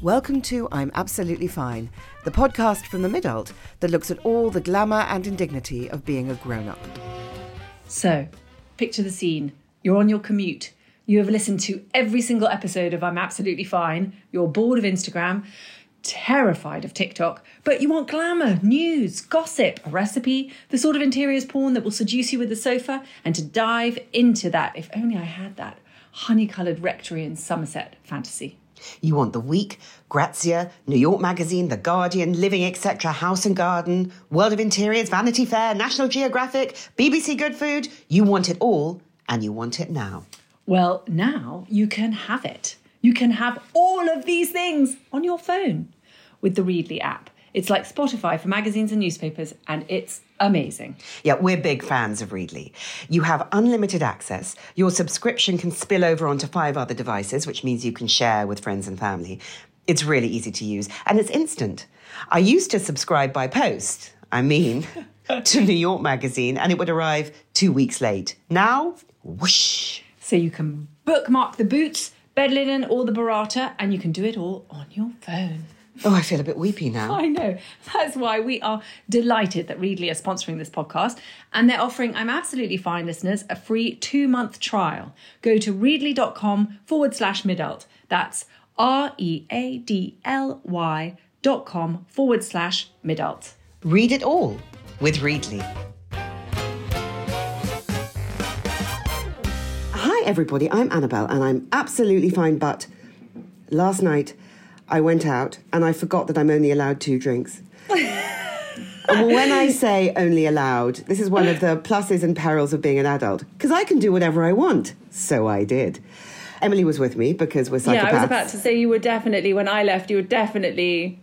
Welcome to I'm Absolutely Fine, the podcast from the midult that looks at all the glamour and indignity of being a grown up. So, picture the scene. You're on your commute. You have listened to every single episode of I'm Absolutely Fine. You're bored of Instagram, terrified of TikTok, but you want glamour, news, gossip, a recipe, the sort of interiors porn that will seduce you with the sofa, and to dive into that, if only I had that honey coloured rectory in Somerset fantasy. You want The Week, Grazia, New York Magazine, The Guardian, Living Etc., House and Garden, World of Interiors, Vanity Fair, National Geographic, BBC Good Food. You want it all, and you want it now. Well, now you can have it. You can have all of these things on your phone with the Readly app. It's like Spotify for magazines and newspapers, and it's amazing. Yeah, we're big fans of Readly. You have unlimited access. Your subscription can spill over onto five other devices, which means you can share with friends and family. It's really easy to use, and it's instant. I used to subscribe by post, I mean, to New York Magazine, and it would arrive two weeks late. Now, whoosh. So you can bookmark the boots, bed linen, or the burrata, and you can do it all on your phone. Oh, I feel a bit weepy now. I know. That's why we are delighted that Readly are sponsoring this podcast. And they're offering I'm Absolutely Fine listeners a free two month trial. Go to readly.com forward slash midult. That's R E A D L Y dot com forward slash midult. Read it all with Readly. Hi, everybody. I'm Annabelle, and I'm absolutely fine. But last night, I went out and I forgot that I'm only allowed two drinks. and when I say only allowed, this is one of the pluses and perils of being an adult because I can do whatever I want. So I did. Emily was with me because we're psychopaths. Yeah, I was about to say you were definitely, when I left, you were definitely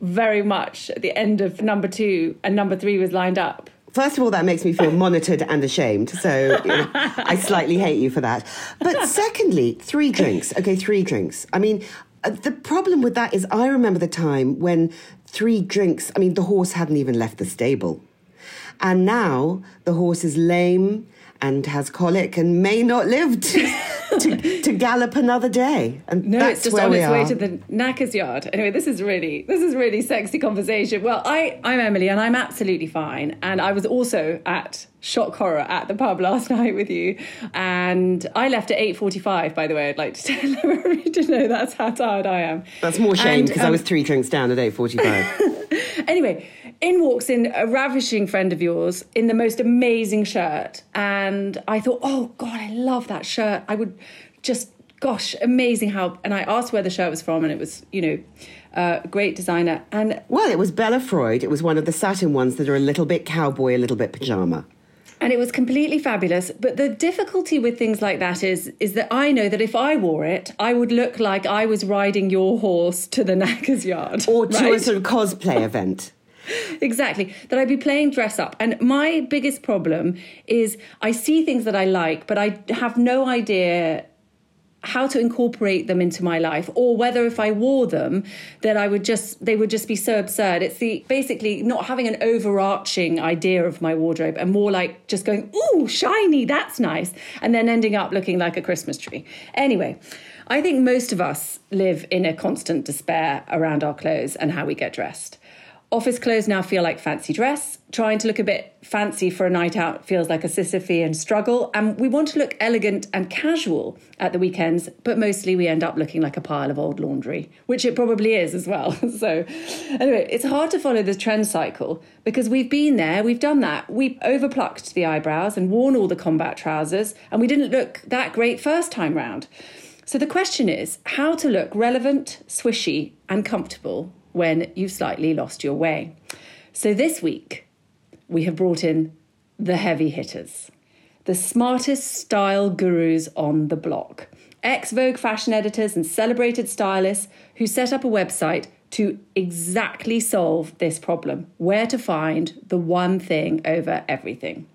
very much at the end of number two and number three was lined up. First of all, that makes me feel monitored and ashamed. So you know, I slightly hate you for that. But secondly, three drinks. Okay, three drinks. I mean, Uh, the problem with that is I remember the time when three drinks, I mean, the horse hadn't even left the stable. And now the horse is lame and has colic and may not live to, to, to gallop another day. And No, that's it's just on its way to the knackers yard. Anyway, this is really this is really sexy conversation. Well, I I'm Emily and I'm absolutely fine. And I was also at shock horror at the pub last night with you, and I left at eight forty five. By the way, I'd like to tell everybody to know that's how tired I am. That's more shame because I um, was three drinks down at 8.45. Anyway, in walks in a ravishing friend of yours in the most amazing shirt. And I thought, oh God, I love that shirt. I would just, gosh, amazing how. And I asked where the shirt was from, and it was, you know, uh, great designer. And well, it was Bella Freud. It was one of the satin ones that are a little bit cowboy, a little bit pyjama. and it was completely fabulous but the difficulty with things like that is is that i know that if i wore it i would look like i was riding your horse to the knackers yard Or to a sort of cosplay event. exactly. That i'd be playing dress up. And my biggest problem is i see things that i like but i have no idea how to incorporate them into my life or whether if I wore them that I would just they would just be so absurd. It's the basically not having an overarching idea of my wardrobe and more like just going ooh shiny that's nice and then ending up looking like a Christmas tree. Anyway I think most of us live in a constant despair around our clothes and how we get dressed Office clothes now feel like fancy dress. Trying to look a bit fancy for a night out feels like a Sisyphean struggle. And we want to look elegant and casual at the weekends, but mostly we end up looking like a pile of old laundry, which it probably is as well. So, anyway, it's hard to follow the trend cycle because we've been there, we've done that. We overplucked the eyebrows and worn all the combat trousers, and we didn't look that great first time round. So, the question is how to look relevant, swishy, and comfortable when you've slightly lost your way. So this week, we have brought in the heavy hitters, the smartest style gurus on the block, ex Vogue fashion editors and celebrated stylists who set up a website to exactly solve this problem where to find the one thing over everything.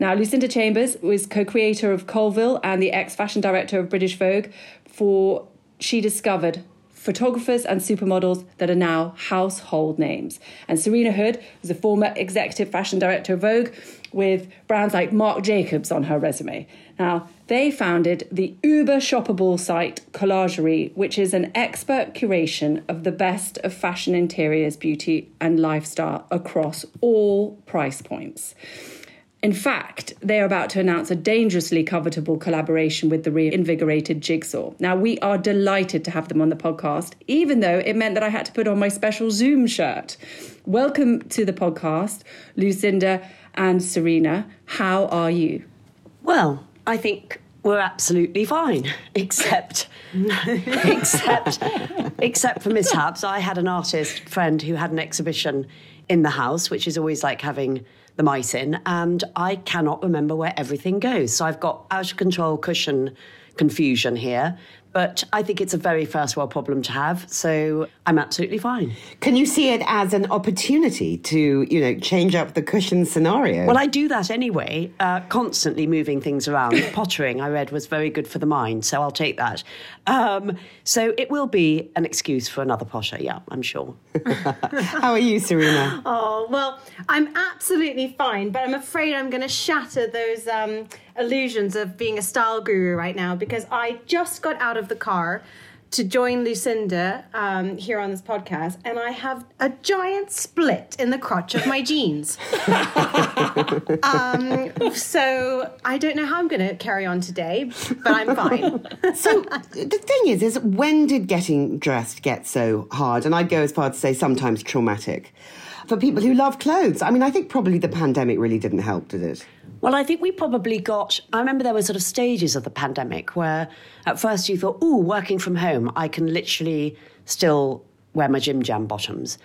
Now, Lucinda Chambers was co creator of Colville and the ex fashion director of British Vogue, for she discovered photographers and supermodels that are now household names. And Serena Hood was a former executive fashion director of Vogue with brands like Marc Jacobs on her resume. Now, they founded the uber shoppable site Collagerie, which is an expert curation of the best of fashion interiors, beauty, and lifestyle across all price points. In fact, they are about to announce a dangerously covetable collaboration with the reinvigorated Jigsaw. Now, we are delighted to have them on the podcast, even though it meant that I had to put on my special Zoom shirt. Welcome to the podcast, Lucinda and Serena. How are you? Well, I think we're absolutely fine, except except except for mishaps. I had an artist friend who had an exhibition in the house, which is always like having the mice in, and I cannot remember where everything goes. So I've got out of control cushion confusion here. But I think it's a very first world problem to have, so I'm absolutely fine. Can you see it as an opportunity to, you know, change up the cushion scenario? Well, I do that anyway, uh, constantly moving things around. Pottering, I read, was very good for the mind, so I'll take that. Um, so it will be an excuse for another potter, yeah, I'm sure. How are you, Serena? Oh, well, I'm absolutely fine, but I'm afraid I'm going to shatter those um, illusions of being a style guru right now because I just got out of the car to join Lucinda um, here on this podcast, and I have a giant split in the crotch of my jeans. um, so I don't know how I'm going to carry on today, but I'm fine. so the thing is, is when did getting dressed get so hard? And I'd go as far to say sometimes traumatic for people who love clothes. I mean, I think probably the pandemic really didn't help, did it? Well, I think we probably got. I remember there were sort of stages of the pandemic where at first you thought, oh, working from home, I can literally still wear my gym jam bottoms.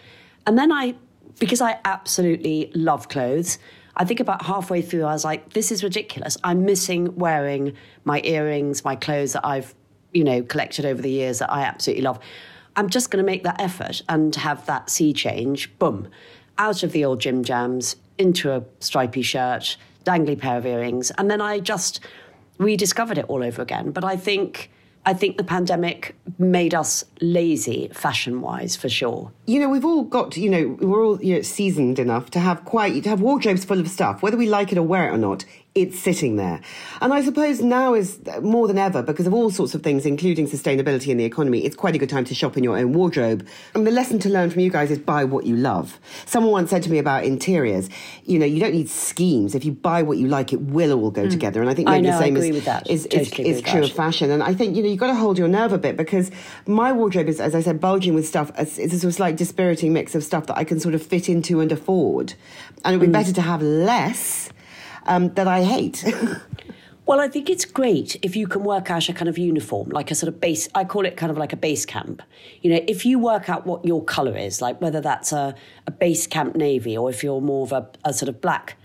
And then I, because I absolutely love clothes, I think about halfway through, I was like, this is ridiculous. I'm missing wearing my earrings, my clothes that I've, you know, collected over the years that I absolutely love. I'm just going to make that effort and have that sea change, boom, out of the old gym jams into a stripy shirt dangly pair of earrings. And then I just rediscovered it all over again. But I think I think the pandemic made us lazy fashion wise for sure. You know, we've all got, you know, we're all you know, seasoned enough to have quite, to have wardrobes full of stuff, whether we like it or wear it or not it's sitting there. And I suppose now is more than ever, because of all sorts of things, including sustainability in the economy, it's quite a good time to shop in your own wardrobe. And the lesson to learn from you guys is buy what you love. Someone once said to me about interiors, you know, you don't need schemes. If you buy what you like, it will all go mm. together. And I think maybe I know, the same is, is, totally is, true that. of fashion. And I think, you know, you've got to hold your nerve a bit because my wardrobe is, as I said, bulging with stuff. It's a sort of slight dispiriting mix of stuff that I can sort of fit into and afford. And it would be mm. better to have less um, that I hate. Well, I think it's great if you can work out a kind of uniform, like a sort of base. I call it kind of like a base camp. You know, if you work out what your colour is, like whether that's a, a base camp navy or if you're more of a, a sort of black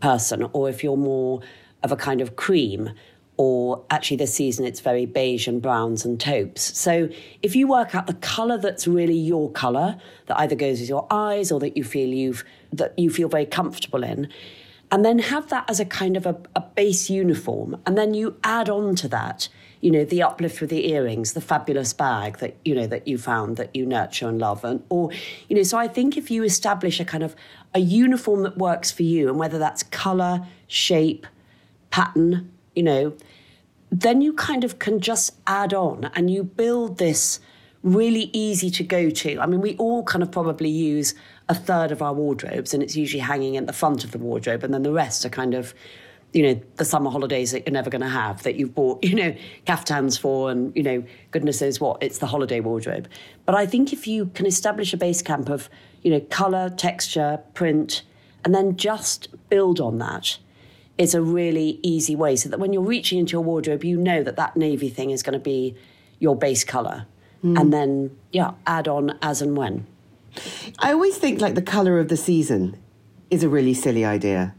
person or if you're more of a kind of cream or actually this season it's very beige and browns and taupes. So if you work out the colour that's really your colour, that either goes with your eyes or that you feel you've that you feel very comfortable in, and then have that as a kind of a, a, base uniform. And then you add on to that you know the uplift with the earrings the fabulous bag that you know that you found that you nurture and love. And or you know so i think if you establish a kind of a uniform that works for you and whether that's color shape pattern you know then you kind of can just add on and you build this really easy to go to. I mean we all kind of probably use a third of our wardrobes, and it's usually hanging at the front of the wardrobe, and then the rest are kind of you know, the summer holidays that you're never going to have that you've bought, you know, caftans for and, you know, goodness knows what, it's the holiday wardrobe. But I think if you can establish a base camp of, you know, colour, texture, print, and then just build on that is a really easy way so that when you're reaching into your wardrobe, you know that that navy thing is going to be your base colour. Mm. And then, yeah, add on as and when. I always think like the color of the season is a really silly idea.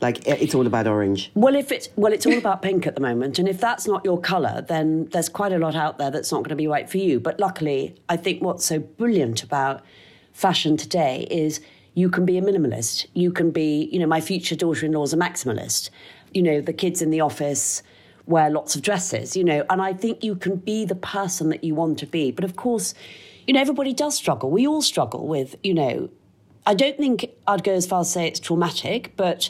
Like it's all about orange. Well, if it's well, it's all about pink at the moment, and if that's not your color, then there's quite a lot out there that's not going to be right for you. But luckily, I think what's so brilliant about fashion today is you can be a minimalist. You can be, you know, my future daughter-in-law is a maximalist. You know, the kids in the office wear lots of dresses, you know, and I think you can be the person that you want to be. But of course, you know, everybody does struggle. We all struggle with, you know, I don't think I'd go as far as say it's traumatic, but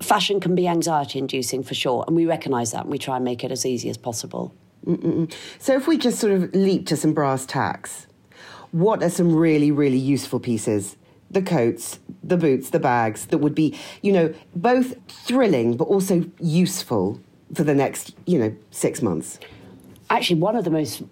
fashion can be anxiety inducing for sure. And we recognise that and we try and make it as easy as possible. So if we just sort of leap to some brass tacks, what are some really, really useful pieces? The coats, the boots, the bags that would be, you know, both thrilling but also useful for the next, you know, six months. Actually, one of the most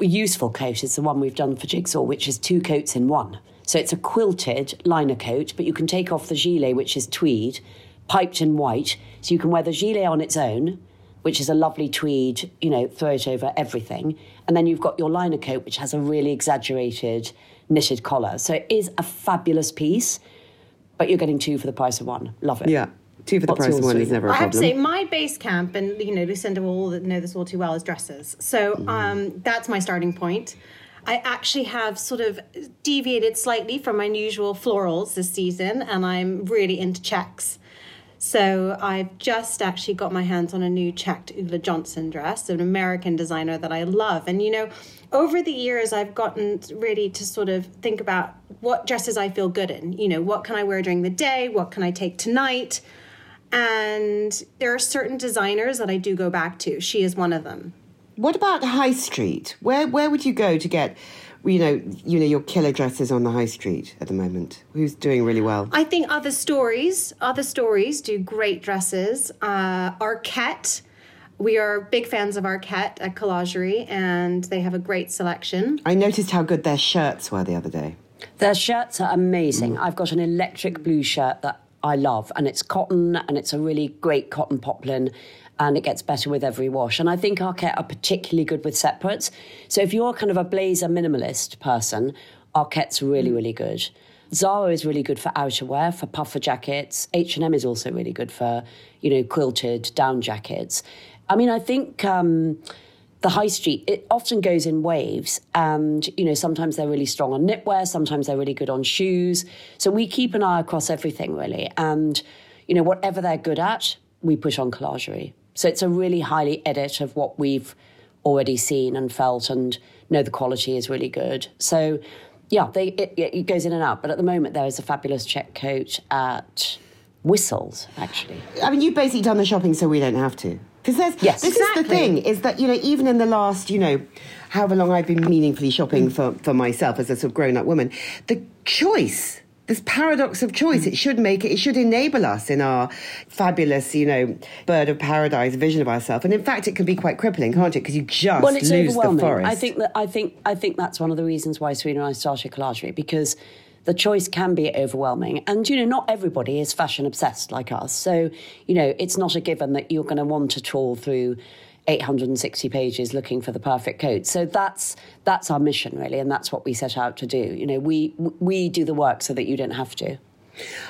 useful coats is the one we've done for Jigsaw, which is two coats in one. So it's a quilted liner coat, but you can take off the gilet, which is tweed, piped in white. So you can wear the gilet on its own, which is a lovely tweed, you know, throw it over everything. And then you've got your liner coat, which has a really exaggerated knitted collar. So it is a fabulous piece, but you're getting two for the price of one. Love it. Yeah. Two for the What's price of one is Serena? never a I have to say, my base camp, and you know, Lucinda will all know this all too well, is dresses. So Mm-hmm. um, that's my starting point. I actually have sort of deviated slightly from my usual florals this season, and I'm really into checks. So I've just actually got my hands on a new checked Ulla Johnson dress, an American designer that I love. And you know, over the years, I've gotten really to sort of think about what dresses I feel good in. You know, what can I wear during the day? What can I take tonight? And there are certain designers that I do go back to. She is one of them. What about high street? Where where would you go to get, you know, you know your killer dresses on the high street at the moment? Who's doing really well? I think other stories, other stories do great dresses. Uh, Arket, we are big fans of Arket at Collagerie, and they have a great selection. I noticed how good their shirts were the other day. Their shirts are amazing. I've got an electric blue shirt that I love, and it's cotton, and it's a really great cotton poplin, and it gets better with every wash. And I think Arket are particularly good with separates. So if you're kind of a blazer minimalist person, Arket's really, really good. Zara is really good for outerwear, for puffer jackets. H&M is also really good for, you know, quilted down jackets. I mean, I think... Um, the high street it often goes in waves. And you know sometimes they're really strong on knitwear sometimes they're really good on shoes. So we keep an eye across everything really. And you know whatever they're good at we push on collagerie so it's a really highly edit of what we've already seen and felt and know the quality is really good. So yeah they it, it goes in and out. But at the moment there is a fabulous check coat at whistles actually. I mean, you've basically done the shopping so we don't have to. Because there's Yes. this is the thing is that you know even in the last you know however long I've been meaningfully shopping mm. for for myself as a sort of grown up woman, the choice. This paradox of choice, mm. it should make it, it should enable us in our fabulous, you know, bird of paradise vision of ourselves. And in fact, it can be quite crippling, can't it? Because you just well, it's lose the overwhelming. forest. I think that I think I think that's one of the reasons why Serena and I started Collagerie because the choice can be overwhelming, and you know not everybody is fashion obsessed like us. So you know it's not a given that you're going to want to trawl through. 860 pages looking for the perfect coat. So that's that's our mission really and that's what we set out to do. You know, we we do the work so that you don't have to.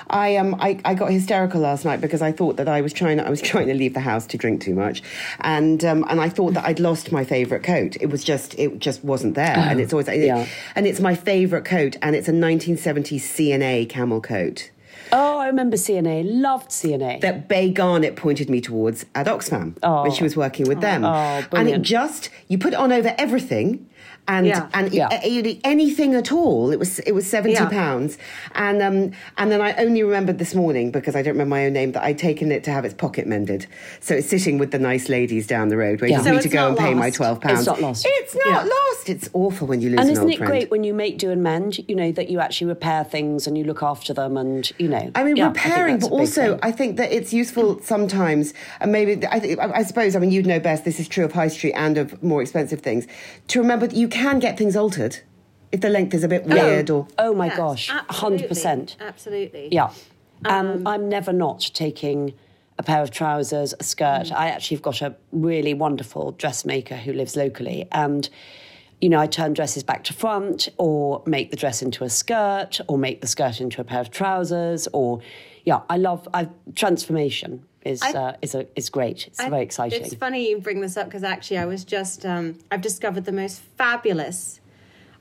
I um I, I got hysterical last night because I thought that I was trying I was trying to leave the house to drink too much, and um and I thought that I'd lost my favourite coat. It was just it just wasn't there, and it's always yeah. and it's my favourite coat, and it's a 1970s C&A camel coat Oh, I remember C&A. Loved C&A. that Bay Garnett pointed me towards at Oxfam when she was working with them, Oh, and it just you put it on over everything. And Yeah. and Yeah. you know, anything at all, it was it was seventy Yeah. pounds, and um and then I only remembered this morning because I don't remember my own name that I'd taken it to have its pocket mended, so it's sitting with the nice ladies down the road waiting Yeah. for So me to go and not pay my twelve pounds. It's not lost. It's not Yeah. lost. It's awful when you lose and isn't old it friend. great when you make, do, and mend? You know that you actually repair things and you look after them, and you know. I mean, yeah, repairing, that's but also thing. I think that it's useful sometimes, and maybe I, think, I I suppose I mean you'd know best. This is true of high street and of more expensive things. To remember that you can get things altered if the length is a bit weird or. Oh my Yes, gosh, absolutely. 100%. Absolutely. Yeah. Um, I'm never not taking a pair of trousers, a skirt. I actually have got a really wonderful dressmaker who lives locally. And, you know, I turn dresses back to front or make the dress into a skirt or make the skirt into a pair of trousers or, yeah, I love I, transformation. Is I- uh, is a is great. It's I- very exciting. It's funny you bring this up because actually I was just um, I've discovered the most fabulous.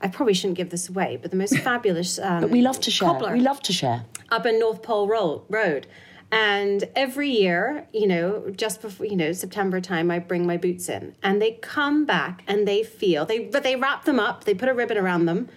I probably shouldn't give this away, but the most fabulous. Um, But we love to share. We love to share. up in North Pole Ro- Road, And every year, you know, just before you know September time, I bring my boots in, and they come back and they feel they but they wrap them up, they put a ribbon around them,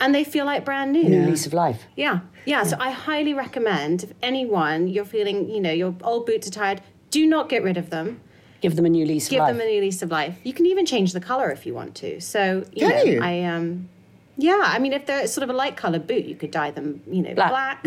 and they feel like brand new. New lease of life. Yeah, yeah. So I highly recommend if anyone you're feeling, you know, your old boots are tired, do not get rid of them. Give them a new lease Give of life. them a new lease of life. You can even change the color if you want to. So you Can know, you? I um, yeah. I mean, if they're sort of a light colored boot, you could dye them, you know, Black. black.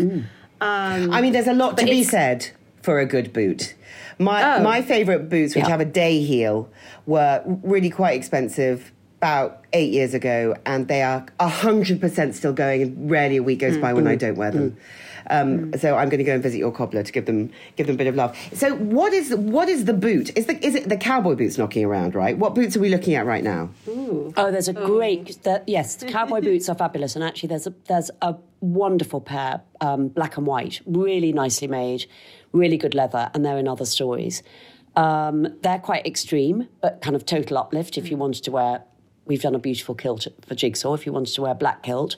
I mean, there's a lot to be said for a good boot. My Oh. my favourite boots, which Yeah. have a day heel, were really quite expensive about eight years ago, and they are hundred percent still going. And rarely a week goes by when I don't wear them. Um, So I'm going to go and visit your cobbler to give them give them a bit of love. So what is what is the boot? Is the is it the cowboy boots knocking around? Right? What boots are we looking at right now? Oh, there's a great. The, yes, the cowboy boots are fabulous, and actually, there's a there's a wonderful pair, um, black and white, really nicely made, really good leather, and they're in other stories. Um, they're quite extreme, but kind of total uplift. If you wanted to wear, we've done a beautiful kilt for Jigsaw. If you wanted to wear black kilt,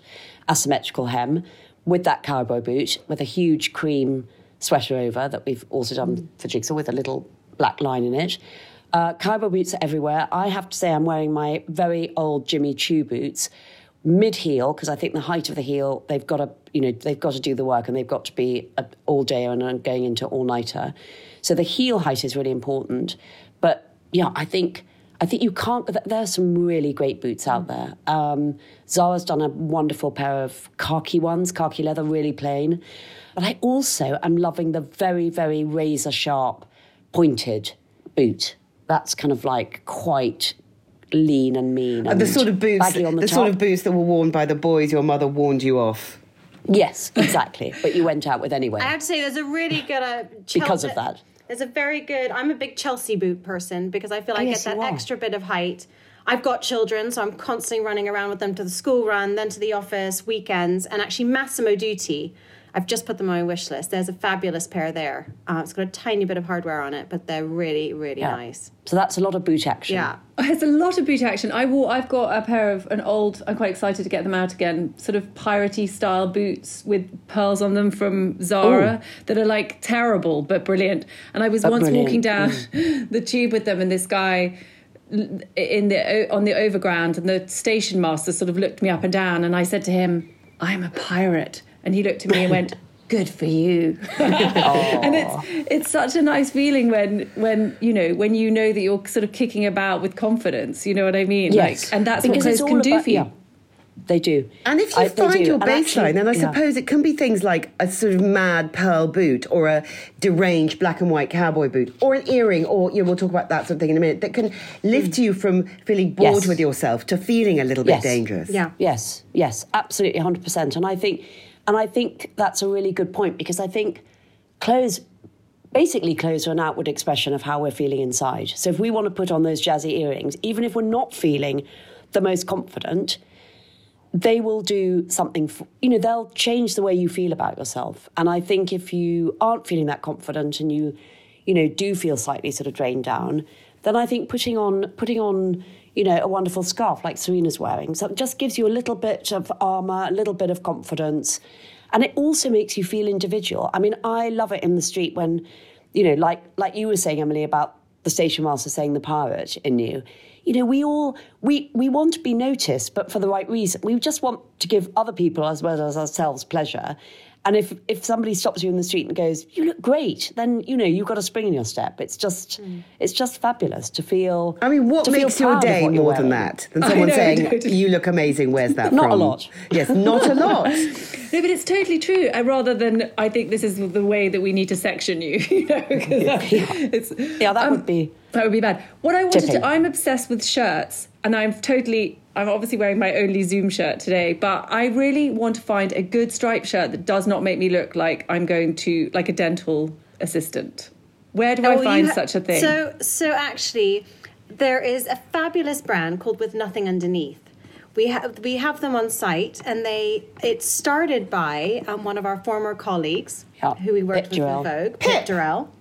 asymmetrical hem, with that cowboy boot, with a huge cream sweater over that we've also done for Jigsaw with a little black line in it. Uh, cowboy boots are everywhere. I have to say, I'm wearing my very old Jimmy Choo boots, mid heel, because I think the height of the heel, they've got to, you know, they've got to do the work and they've got to be all day and going into all nighter. So the heel height is really important. But yeah, I think. I think you can't. There are some really great boots out there. Um, Zara's done a wonderful pair of khaki ones, khaki leather, really plain. But I also am loving the very, very razor sharp, pointed boot. That's kind of like quite lean and mean. And the sort of boots, baggy on the, the, top. sort of boots that were worn by the boys your mother warned you off. Yes, exactly. but you went out with anyway. I have to say, there's a really good uh, Chel- Because of that. There's a very good. I'm a big Chelsea boot person because I feel I Oh, yes, get that extra bit of height. I've got children, so I'm constantly running around with them to the school run, then to the office, weekends, and actually Massimo Dutti. I've just put them on my wish list. There's a fabulous pair there. Uh, it's got a tiny bit of hardware on it, but they're really, really Yeah. nice. So that's a lot of boot action. Yeah. It's a lot of boot action. I wore. I've got a pair of an old. I'm quite excited to get them out again. Sort of piratey style boots with pearls on them from Zara that are like terrible but brilliant. And I was But once brilliant. walking down the tube with them, and this guy in the on the overground, and the station master sort of looked me up and down, and I said to him, "I'm a pirate," and he looked at me and went. Good for you, and it's it's such a nice feeling when when you know when you know that you're sort of kicking about with confidence. You know what I mean? Yes. Like, and that's Because what clothes can all do for you. yeah. They do. And if you I- find your baseline, then I yeah. suppose it can be things like a sort of mad pearl boot or a deranged black and white cowboy boot or an earring or, you know, we'll talk about that sort of thing in a minute, that can lift you from feeling bored Mm. Yes. with yourself to feeling a little bit Yes. dangerous. Yeah. Yes, yes, absolutely, hundred percent. And I think, and I think that's a really good point because I think clothes, basically, clothes are an outward expression of how we're feeling inside. So if we want to put on those jazzy earrings, even if we're not feeling the most confident, they will do something. For, you know, they'll change the way you feel about yourself. And I think if you aren't feeling that confident and you, you know, do feel slightly sort of drained down, then I think putting on putting on you know a wonderful scarf like Serena's wearing, so it just gives you a little bit of armor, a little bit of confidence, and it also makes you feel individual. I mean, I love it in the street when, you know, like like you were saying, Emily, about the station master saying the pirate in you. You know, we all we we want to be noticed, but for the right reason. We just want to give other people as well as ourselves pleasure. And if if somebody stops you in the street and goes, "You look great," then you know you've got a spring in your step. It's just it's just fabulous to feel. I mean, what to feel makes your day what you're more than that? Than someone know, saying, you look amazing, where's that Not a lot. Yes, not a lot. No, but it's totally true. Uh, rather than I think this is the way that we need to section you. You know, 'cause, it's Yeah, that um, would be. That would be bad. What I wanted Tipping. to, I'm obsessed with shirts, and I'm totally, I'm obviously wearing my only Zoom shirt today, but I really want to find a good striped shirt that does not make me look like I'm going to, like a dental assistant. Where do I Oh, you find ha- such a thing? So, so actually, there is a fabulous brand called With Nothing Underneath. We have we have them on site, and they it started by um, one of our former colleagues Yeah, who we worked Pip with Durrell. in Vogue, Pip. Pip Durrell.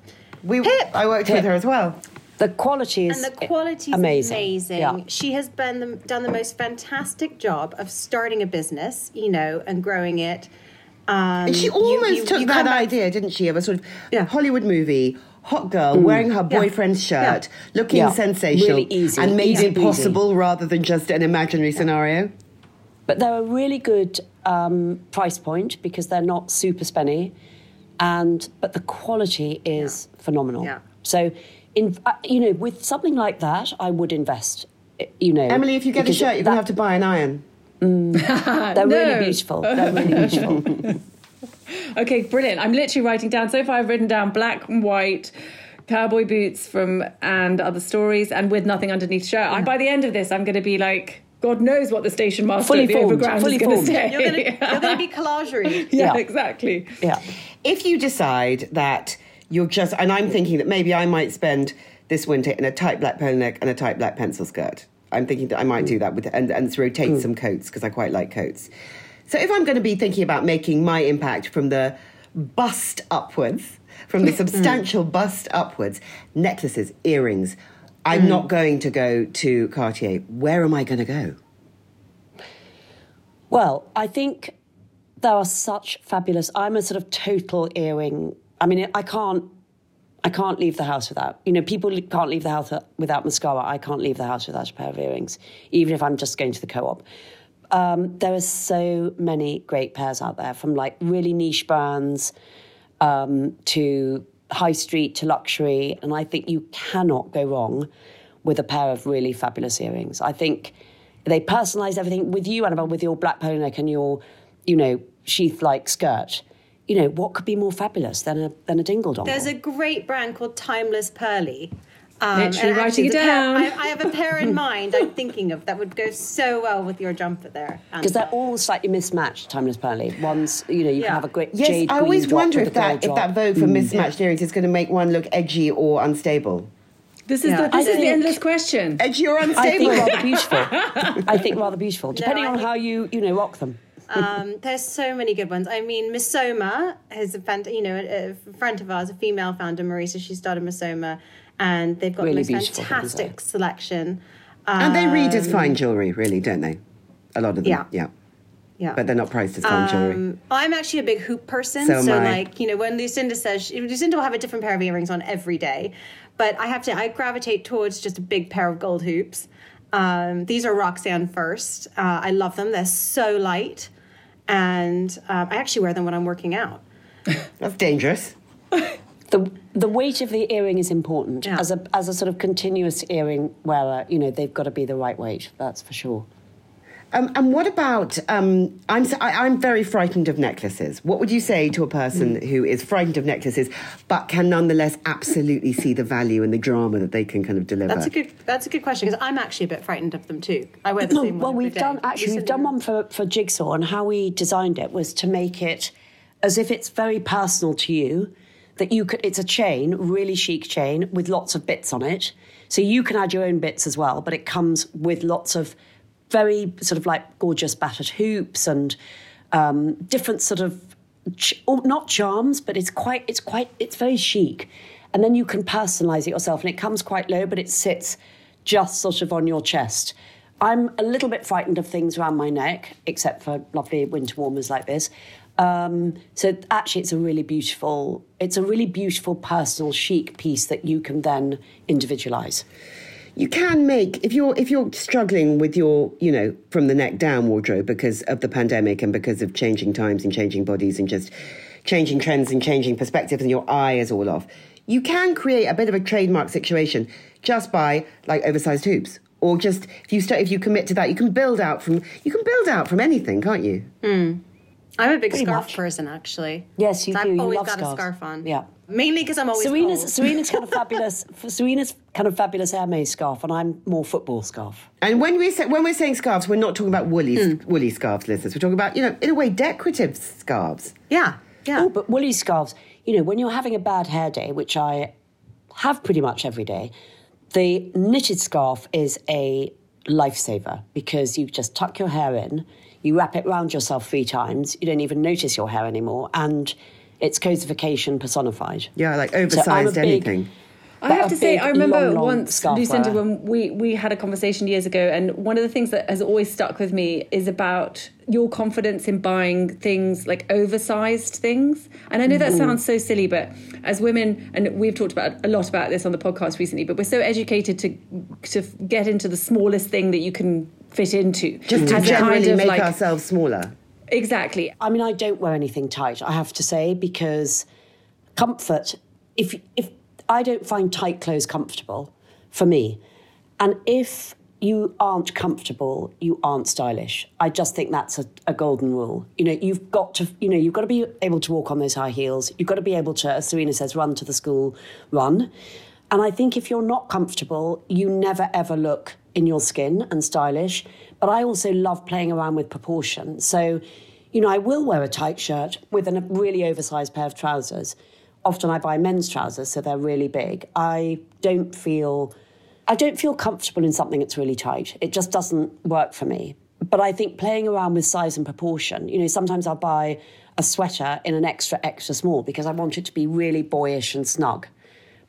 We, I worked with her as well. The quality is And the quality is amazing. amazing. Yeah. She has been the, done the most fantastic job of starting a business, you know, and growing it. Um, And she almost you- took you that idea, didn't she, of a sort of Yeah. Hollywood movie, hot girl wearing her Yeah. boyfriend's shirt, looking Yeah. sensational, Really easy, and made easy it breezy. possible rather than just an imaginary scenario. But they're a really good um, price point because they're not super spenny, and but the quality is phenomenal. Yeah. So, in uh, you know, with something like that, I would invest. uh, You know, Emily, if you get a shirt, you're going to have to buy an iron. They're No. really beautiful. They're really beautiful. Okay, brilliant. I'm literally writing down. So far, I've written down black and white cowboy boots from and other stories, and with nothing underneath shirt. I, by the end of this, I'm going to be like, God knows what the station master Fully at the formed, Overground fully is going to say. You're gonna, be collagerie. yeah, Yeah. exactly. yeah. If you decide that you're just, and I'm thinking that maybe I might spend this winter in a tight black polo neck and a tight black pencil skirt. I'm thinking that I might do hmm. that with and, and rotate hmm. some coats because I quite like coats. So if I'm going to be thinking about making my impact from the bust upwards, from the hmm. substantial bust upwards, necklaces, earrings, I'm not going to go to Cartier. Where am I going to go? Well, I think there are such fabulous. I'm a sort of total earring. I mean, I can't. I can't leave the house without. You know, people can't leave the house without mascara. I can't leave the house without a pair of earrings, even if I'm just going to the co-op. Um, there are so many great pairs out there, from like really niche brands um, to high street to luxury, and I think you cannot go wrong with a pair of really fabulous earrings. I think they personalise everything with you, Annabelle, with your black polo neck and your, you know, sheath-like skirt. You know, what could be more fabulous than a than a dingle dongle? There's a great brand called Timeless Pearly. Um, Literally writing it the pair- down. I, I have a pair in mind. I'm thinking of that would go so well with your jumper there. because they're all slightly mismatched, timeless pearly. One's, you know, you Yeah. can have a great Yes, jade I green always drop wonder if that if that vote for mismatched earrings is going to make one look edgy or unstable. This is Yeah. the, this I is the endless question. Edgy or unstable? I unstable? think rather beautiful. I think rather beautiful, depending I on think- how you, you know, rock them. Um, there's so many good ones. I mean, Missoma is a fan, you know, a, a friend of ours, a female founder, Marisa. She started Missoma, and they've got Really the most fantastic selection. and they read as fine jewellery, really, don't they? A lot of them, Yeah. yeah. Yeah, But they're not priced as fine. Um, I'm actually a big hoop person, So so, like you know, when Lucinda says she, Lucinda will have a different pair of earrings on every day, but I have to I gravitate towards just a big pair of gold hoops. Um, these are Roxanne First. Uh, I love them. They're so light, and um, I actually wear them when I'm working out. That's dangerous. The the weight of the earring is important Yeah. as a as a sort of continuous earring wearer. You know, they've got to be the right weight. That's for sure. Um, and what about? Um, I'm s- I, am very frightened of necklaces. What would you say to a person Mm. who is frightened of necklaces, but can nonetheless absolutely see the value and the drama that they can kind of deliver? That's a good. That's a good question because I'm actually a bit frightened of them too. I wear the same well, one. every we've day. done actually we've done one for for Jigsaw, and how we designed it was to make it as if it's very personal to you. That you could, it's a chain, really chic chain with lots of bits on it. So you can add your own bits as well, but it comes with lots of very sort of like gorgeous battered hoops and um, different sort of ch- not charms, but it's quite, it's quite, it's very chic. And then you can personalize it yourself, and it comes quite low, but it sits just sort of on your chest. I'm a little bit frightened of things around my neck, except for lovely winter warmers like this. Um, so actually, it's a really beautiful, it's a really beautiful personal chic piece that you can then individualize. You can make if you're if you're struggling with your you know from the neck down wardrobe because of the pandemic and because of changing times and changing bodies and just changing trends and changing perspectives and your eye is all off you can create a bit of a trademark situation just by like oversized hoops or just if you start if you commit to that you can build out from you can build out from anything can't you hmm. I'm a big Pretty scarf much. person, actually. Yes, you So do. I've You always love got scarves. a scarf on. Yeah. Mainly because I'm always Serena's cold. Serena's kind of fabulous. Serena's kind of fabulous Hermes scarf, and I'm more football scarf. and when we say when we're saying scarves we're not talking about woolly hmm. woolly scarves listeners we're talking about you know in a way decorative scarves Yeah, yeah. Oh, but woolly scarves. You know, when you're having a bad hair day, which I have pretty much every day, the knitted scarf is a lifesaver because you just tuck your hair in, you wrap it round yourself three times, you don't even notice your hair anymore, and it's cozification personified. yeah like So I'm oversized big- anything I have to say, I remember long, long once, scarf Lucinda, wearer. when we, we had a conversation years ago, and one of the things that has always stuck with me is about your confidence in buying things like oversized things. And I know that mm-hmm. sounds so silly, but as women, and we've talked about a lot about this on the podcast recently, but we're so educated to to get into the smallest thing that you can fit into. Just to As a generally kind of make like- ourselves smaller. Exactly. I mean, I don't wear anything tight. I have to say because comfort. If if I don't find tight clothes comfortable for me, and if you aren't comfortable, you aren't stylish. I just think that's a, a golden rule. You know, you've got to, you know, you've got to be able to walk on those high heels. You've got to be able to, as Serena says, run to the school run. And I think if you're not comfortable, you never ever look in your skin and stylish. But I also love playing around with proportion. So, you know, I will wear a tight shirt with a really oversized pair of trousers. Often I buy men's trousers, so they're really big. I don't feel I don't feel comfortable in something that's really tight. It just doesn't work for me. But I think playing around with size and proportion, you know, sometimes I'll buy a sweater in an extra, extra small because I want it to be really boyish and snug.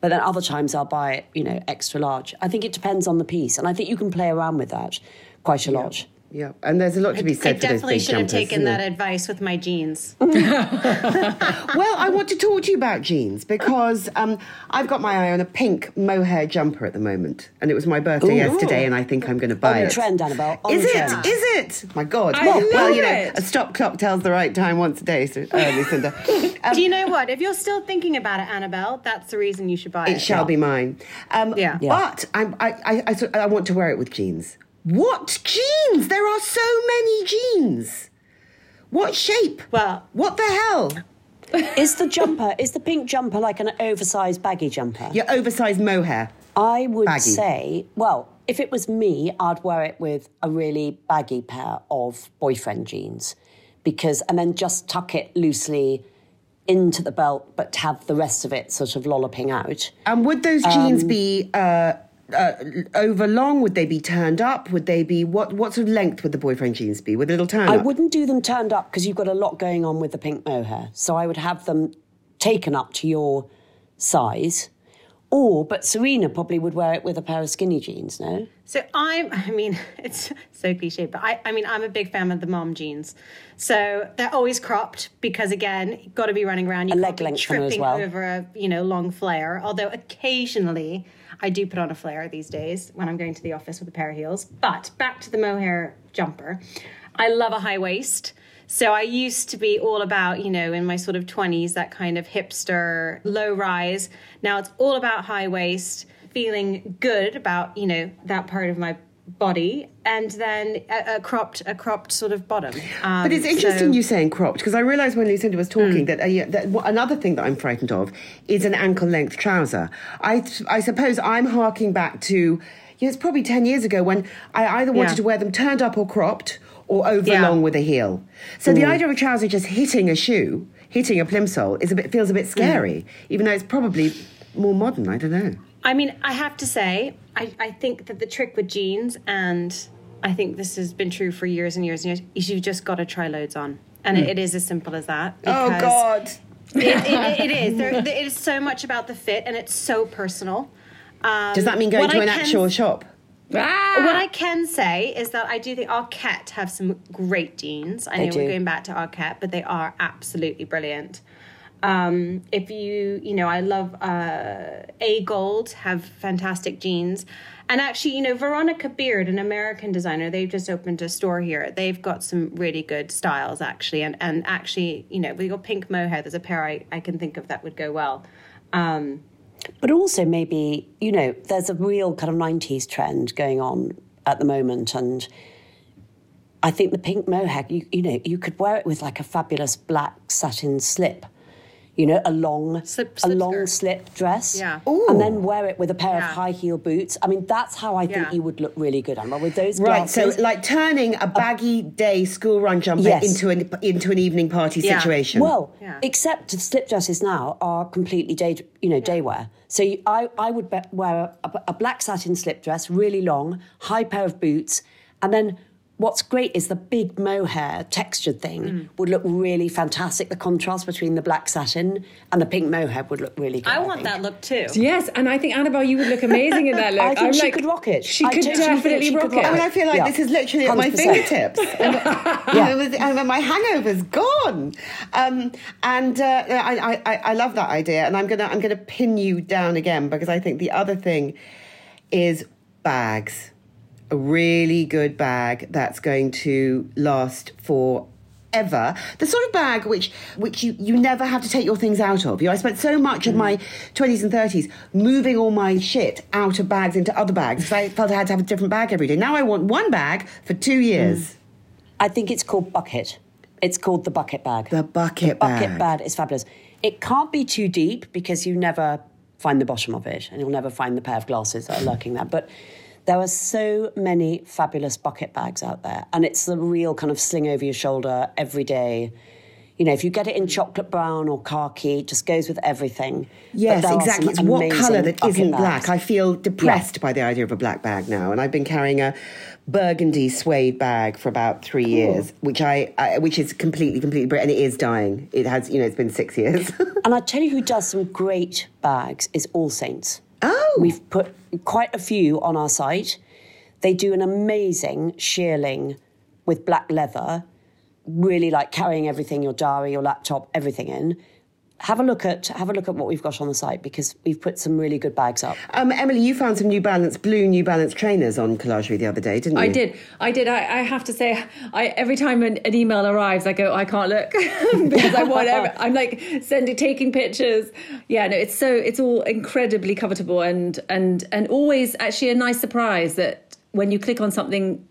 But then other times I'll buy it, you know, extra large. I think it depends on the piece. And I think you can play around with that quite a lot. Yeah, and there's a lot to be I said for those definitely big should have taken that advice with my jeans. Well, I want to talk to you about jeans because um, I've got my eye on a pink mohair jumper at the moment, and it was my birthday Ooh. yesterday, and I think I'm going to buy On it. trend, Annabelle. On Is it? trend. Is it? My God! I well, love well, you know, it. a stop clock tells the right time once a day, so, uh, Lucinda. Um, Do you know what? If you're still thinking about it, Annabelle, that's the reason you should buy it. it shall be mine. Um, Yeah. Yeah. But I'm, I, I, I, I want to wear it with jeans. What jeans? There are so many jeans. What shape? Well- what the hell? Is the jumper, is the pink jumper like an oversized baggy jumper? Your oversized mohair. I would Baggy. say, well, if it was me, I'd wear it with a really baggy pair of boyfriend jeans because, and then just tuck it loosely into the belt, but have the rest of it sort of lolloping out. And would those jeans Um, be uh, uh, over long? Would they be turned up? Would they be what? What sort of length would the boyfriend jeans be? With a little turn I up? wouldn't do them turned up because you've got a lot going on with the pink mohair. So I would have them taken up to your size. Or, but Serena probably would wear it with a pair of skinny jeans, no? So I'm, I mean, it's so cliche, but I, I mean, I'm a big fan of the mom jeans. So they're always cropped because, again, you've got to be running around. You A can't leg length on as tripping well. over a, you know, long flare. Although occasionally I do put on a flare these days when I'm going to the office with a pair of heels. But back to the mohair jumper. I love a high waist. So I used to be all about, you know, in my sort of 20s, that kind of hipster low rise. Now it's all about high waist, feeling good about, you know, that part of my body and then a, a cropped a cropped sort of bottom. Um, But it's interesting so- you saying cropped because I realised when Lucinda was talking that, uh, that w- another thing that I'm frightened of is an ankle length trouser. I I suppose I'm harking back to yeah, it's probably ten years ago when I either wanted Yeah. to wear them turned up or cropped or over Yeah. long with a heel. So the idea of a trouser just hitting a shoe, hitting a plimsoll, is a bit feels a bit scary, even though it's probably more modern. I don't know. I mean, I have to say, I, I think that the trick with jeans, and I think this has been true for years and years and years, is you've just got to try loads on. And it, it is as simple as that. Oh God. It, it, it is. There, it is so much about the fit, and it's so personal. Um, Does that mean going to I an can- actual shop? Ah! What I can say is that I do think Arket have some great jeans. I They know do. we're going back to Arket, but they are absolutely brilliant. Um, if you, you know, I love uh, AGOLDE have fantastic jeans. And actually, you know, Veronica Beard, an American designer, they've just opened a store here. They've got some really good styles, actually. And, and actually, you know, with your pink mohair, there's a pair I, I can think of that would go well. Um, But also, maybe, you know, there's a real kind of 90s trend going on at the moment. And I think the pink mohair, you, you know, you could wear it with like a fabulous black satin slip. You know, a long, Slip- a long skirt. slip dress, Yeah. and then wear it with a pair Yeah. of high heel boots. I mean, that's how I think Yeah. you would look really good, Emma, with those Right, so like turning a baggy day school run jumper Yes. into an into an evening party Yeah. situation. Well, Yeah. except slip dresses now are completely day, you know, day wear. So you, I, I would be- wear a, a black satin slip dress, really long, high pair of boots, and then what's great is the big mohair textured thing would look really fantastic. The contrast between the black satin and the pink mohair would look really good. I want think. that look too. Yes, and I think Annabelle, you would look amazing in that look. I think I'm she like, could rock it. She I could definitely she rock could it. rock I mean, I feel like Yeah. this is literally at my 100%. fingertips. and, yeah. and my hangover's gone. Um, and uh, I, I, I love that idea. And I'm gonna I'm gonna pin you down again because I think the other thing is bags. A really good bag that's going to last for ever. The sort of bag which which you, you never have to take your things out of. You know, I spent so much of my twenties and thirties moving all my shit out of bags into other bags because I felt I had to have a different bag every day. Now I want one bag for two years. I think it's called bucket. It's called the bucket bag. The bucket the bucket bag. bag is fabulous. It can't be too deep because you never find the bottom of it, and you'll never find the pair of glasses that are lurking there. But there are so many fabulous bucket bags out there, and it's the real kind of sling over your shoulder every day. You know, if you get it in chocolate brown or khaki, it just goes with everything. Yes, exactly. It's what colour that isn't bags. black. I feel depressed by the idea of a black bag now, and I've been carrying a burgundy suede bag for about three years, which I, I which is completely, completely, and it is dying. It has, you know, it's been six years. And I tell you who does some great bags is All Saints. Oh. We've put quite a few on our site. They do an amazing shearling with black leather, really like carrying everything, your diary, your laptop, everything in. Have a look at have a look at what we've got on the site because we've put some really good bags up. um, Emily, you found some New Balance blue New Balance trainers on Collagerie the other day, didn't you? I did. I did. I, I have to say, I every time an, an email arrives, I go, I can't look because I want. Every, I'm like sending, taking pictures. Yeah, no, it's so it's all incredibly covetable and and and always actually a nice surprise that when you click on something,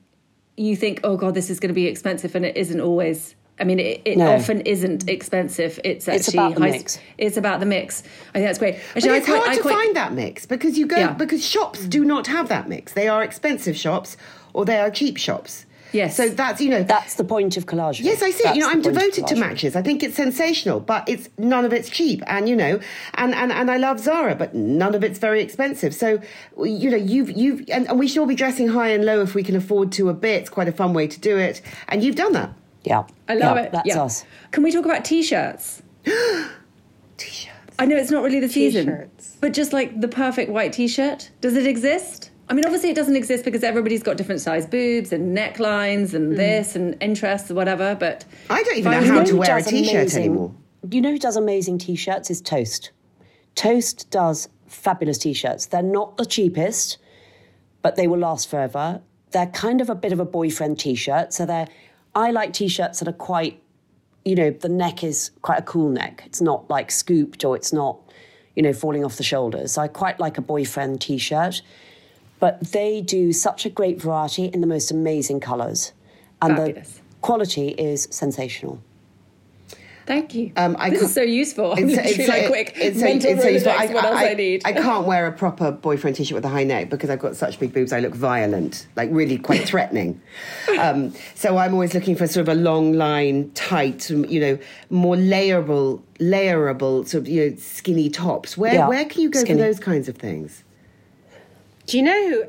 you think, oh god, this is going to be expensive, and it isn't always. I mean, it, it No. often isn't expensive. It's actually It's about the high- mix. It's about the mix. I think that's great. But it's I quite, hard I to quite, find that mix because you go Yeah. because shops do not have that mix. They are expensive shops or they are cheap shops. Yes. So that's you know That's the point of collage. Yes, I see. it. You know, I'm the point of devoted to matches. I think it's sensational, but it's none of it's cheap. And you know, and and, and I love Zara, but none of it's very expensive. So you know, you've you've and, and we should all be dressing high and low if we can afford to a bit. It's quite a fun way to do it, and you've done that. Yeah, I love Yeah, it. That's yeah. us. Can we talk about t-shirts? T-shirts. I know it's not really the season, T-shirts. but just like the perfect white t-shirt. Does it exist? I mean, obviously it doesn't exist because everybody's got different size boobs and necklines and hmm. this and interests or whatever. But I don't even know how to who wear a does t-shirt anymore. You know who does amazing t-shirts is Toast. Toast does fabulous t-shirts. They're not the cheapest, but they will last forever. They're kind of a bit of a boyfriend t-shirt. So they're I like t-shirts that are quite you know, the neck is quite a cool neck. It's not like scooped or it's not, you know, falling off the shoulders. So I quite like a boyfriend t-shirt. But they do such a great variety in the most amazing colours. And Fabulous. the quality is sensational. Thank you. Um, I this is so useful. I'm It's- literally it's- like it- quick it's so- mental it's so useful. Rolodex, what else I, need. I can't wear a proper boyfriend t-shirt with a high neck because I've got such big boobs. I look violent, like really quite threatening. Um, so I'm always looking for sort of a long line, tight, you know, more layerable, layerable sort of you know skinny tops. Where Yeah, where can you go skinny. for those kinds of things? Do you know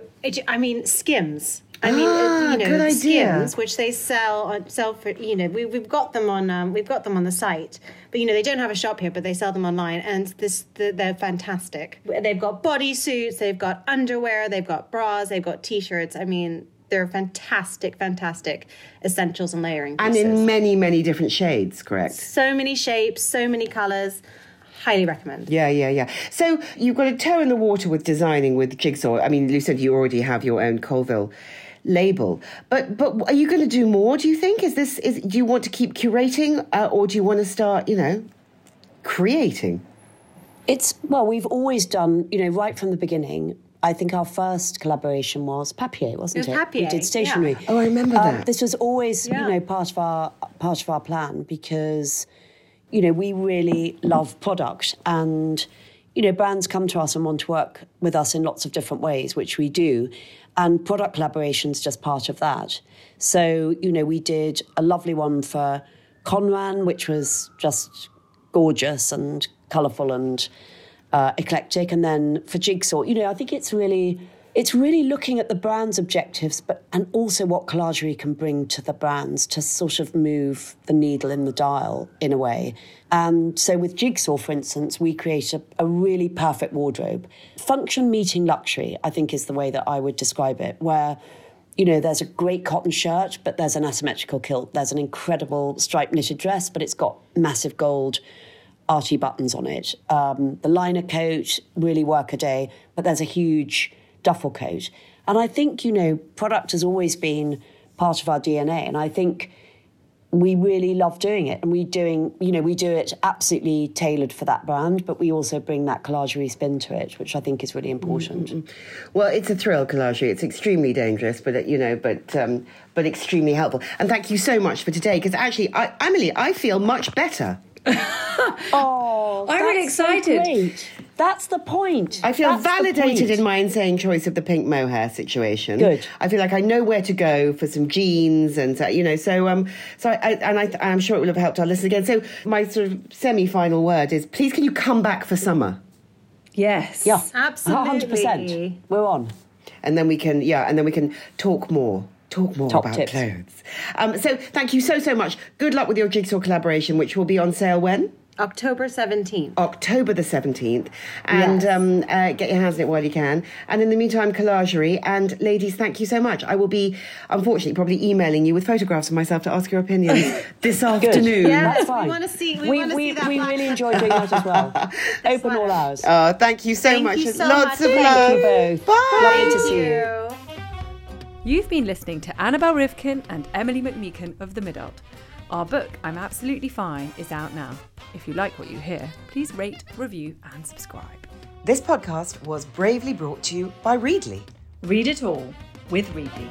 I mean, Skims. I mean, Ah, you know, good idea. Which they sell on sell for. You know, we, we've got them on um, we've got them on the site, but you know they don't have a shop here, but they sell them online, and this the, they're fantastic. They've got bodysuits, they've got underwear, they've got bras, they've got t-shirts. I mean, they're fantastic, fantastic essentials and layering And in many many different shades, correct? so many shapes, so many colors. Highly recommend. Yeah, yeah, yeah. So you've got a toe in the water with designing with Jigsaw. I mean, Lucinda, you already have your own Colville label, but but are you going to do more? Do you think is this is do you want to keep curating uh, or do you want to start you know creating? It's well, we've always done, you know, right from the beginning. I think our first collaboration was Papier, wasn't It it? was Papier, We did stationery. yeah. Oh, I remember Um, that. This was always, Yeah. you know, part of our part of our plan because, you know, we really love product and, you know, brands come to us and want to work with us in lots of different ways, which we do, and product collaboration's just part of that. So, you know, we did a lovely one for Conran, which was just gorgeous and colourful and uh, eclectic. And then for Jigsaw, you know, I think it's really it's really looking at the brand's objectives, but and also what collagerie can bring to the brands to sort of move the needle in the dial in a way. And so with Jigsaw, for instance, we create a, a really perfect wardrobe. Function meeting luxury, I think, is the way that I would describe it, where you know, there's a great cotton shirt, but there's an asymmetrical kilt. There's an incredible striped knitted dress, but it's got massive gold archy buttons on it. Um, the liner coat, really work a day, but there's a huge duffel coat. And I think, you know, product has always been part of our DNA. And I think we really love doing it. And we doing, you know, we do it absolutely tailored for that brand, but we also bring that collagerie spin to it, which I think is really important. Mm-hmm. Well, it's a thrill, collagerie. It's extremely dangerous, but you know, but um, but extremely helpful. And thank you so much for today, because actually, I, Emily, I feel much better. oh, I'm really excited. So that's the point. I feel That's validated in my insane choice of the pink mohair situation. Good. I feel like I know where to go for some jeans, and uh, you know, so um, so I, I and I, I'm sure it will have helped our listeners again. So my sort of semi-final word is, please, can you come back for summer? Yes. Yeah, Absolutely. 100%. We're on. and then we can yeah and then we can talk more talk more Top about tips. clothes um, so thank you so so much good luck with your jigsaw collaboration which will be on sale when October 17th. October the 17th. And Yes. um, uh, get your hands on it while you can. And in the meantime, collagerie. And ladies, thank you so much. I will be, unfortunately, probably emailing you with photographs of myself to ask your opinions this afternoon. Yes, That's we wanna see- we we, we, see that we really enjoy doing that as well. Open all hours. Oh, thank you so Thank much. you and so Lots much. of Thank love. you both. Bye. Lovely to see you. you. You've been listening to Annabel Rivkin and Emily McMeekin of The Midult. Our book, I'm Absolutely Fine, is out now. If you like what you hear, please rate, review, and subscribe. This podcast was bravely brought to you by Readly. Read it all with Readly.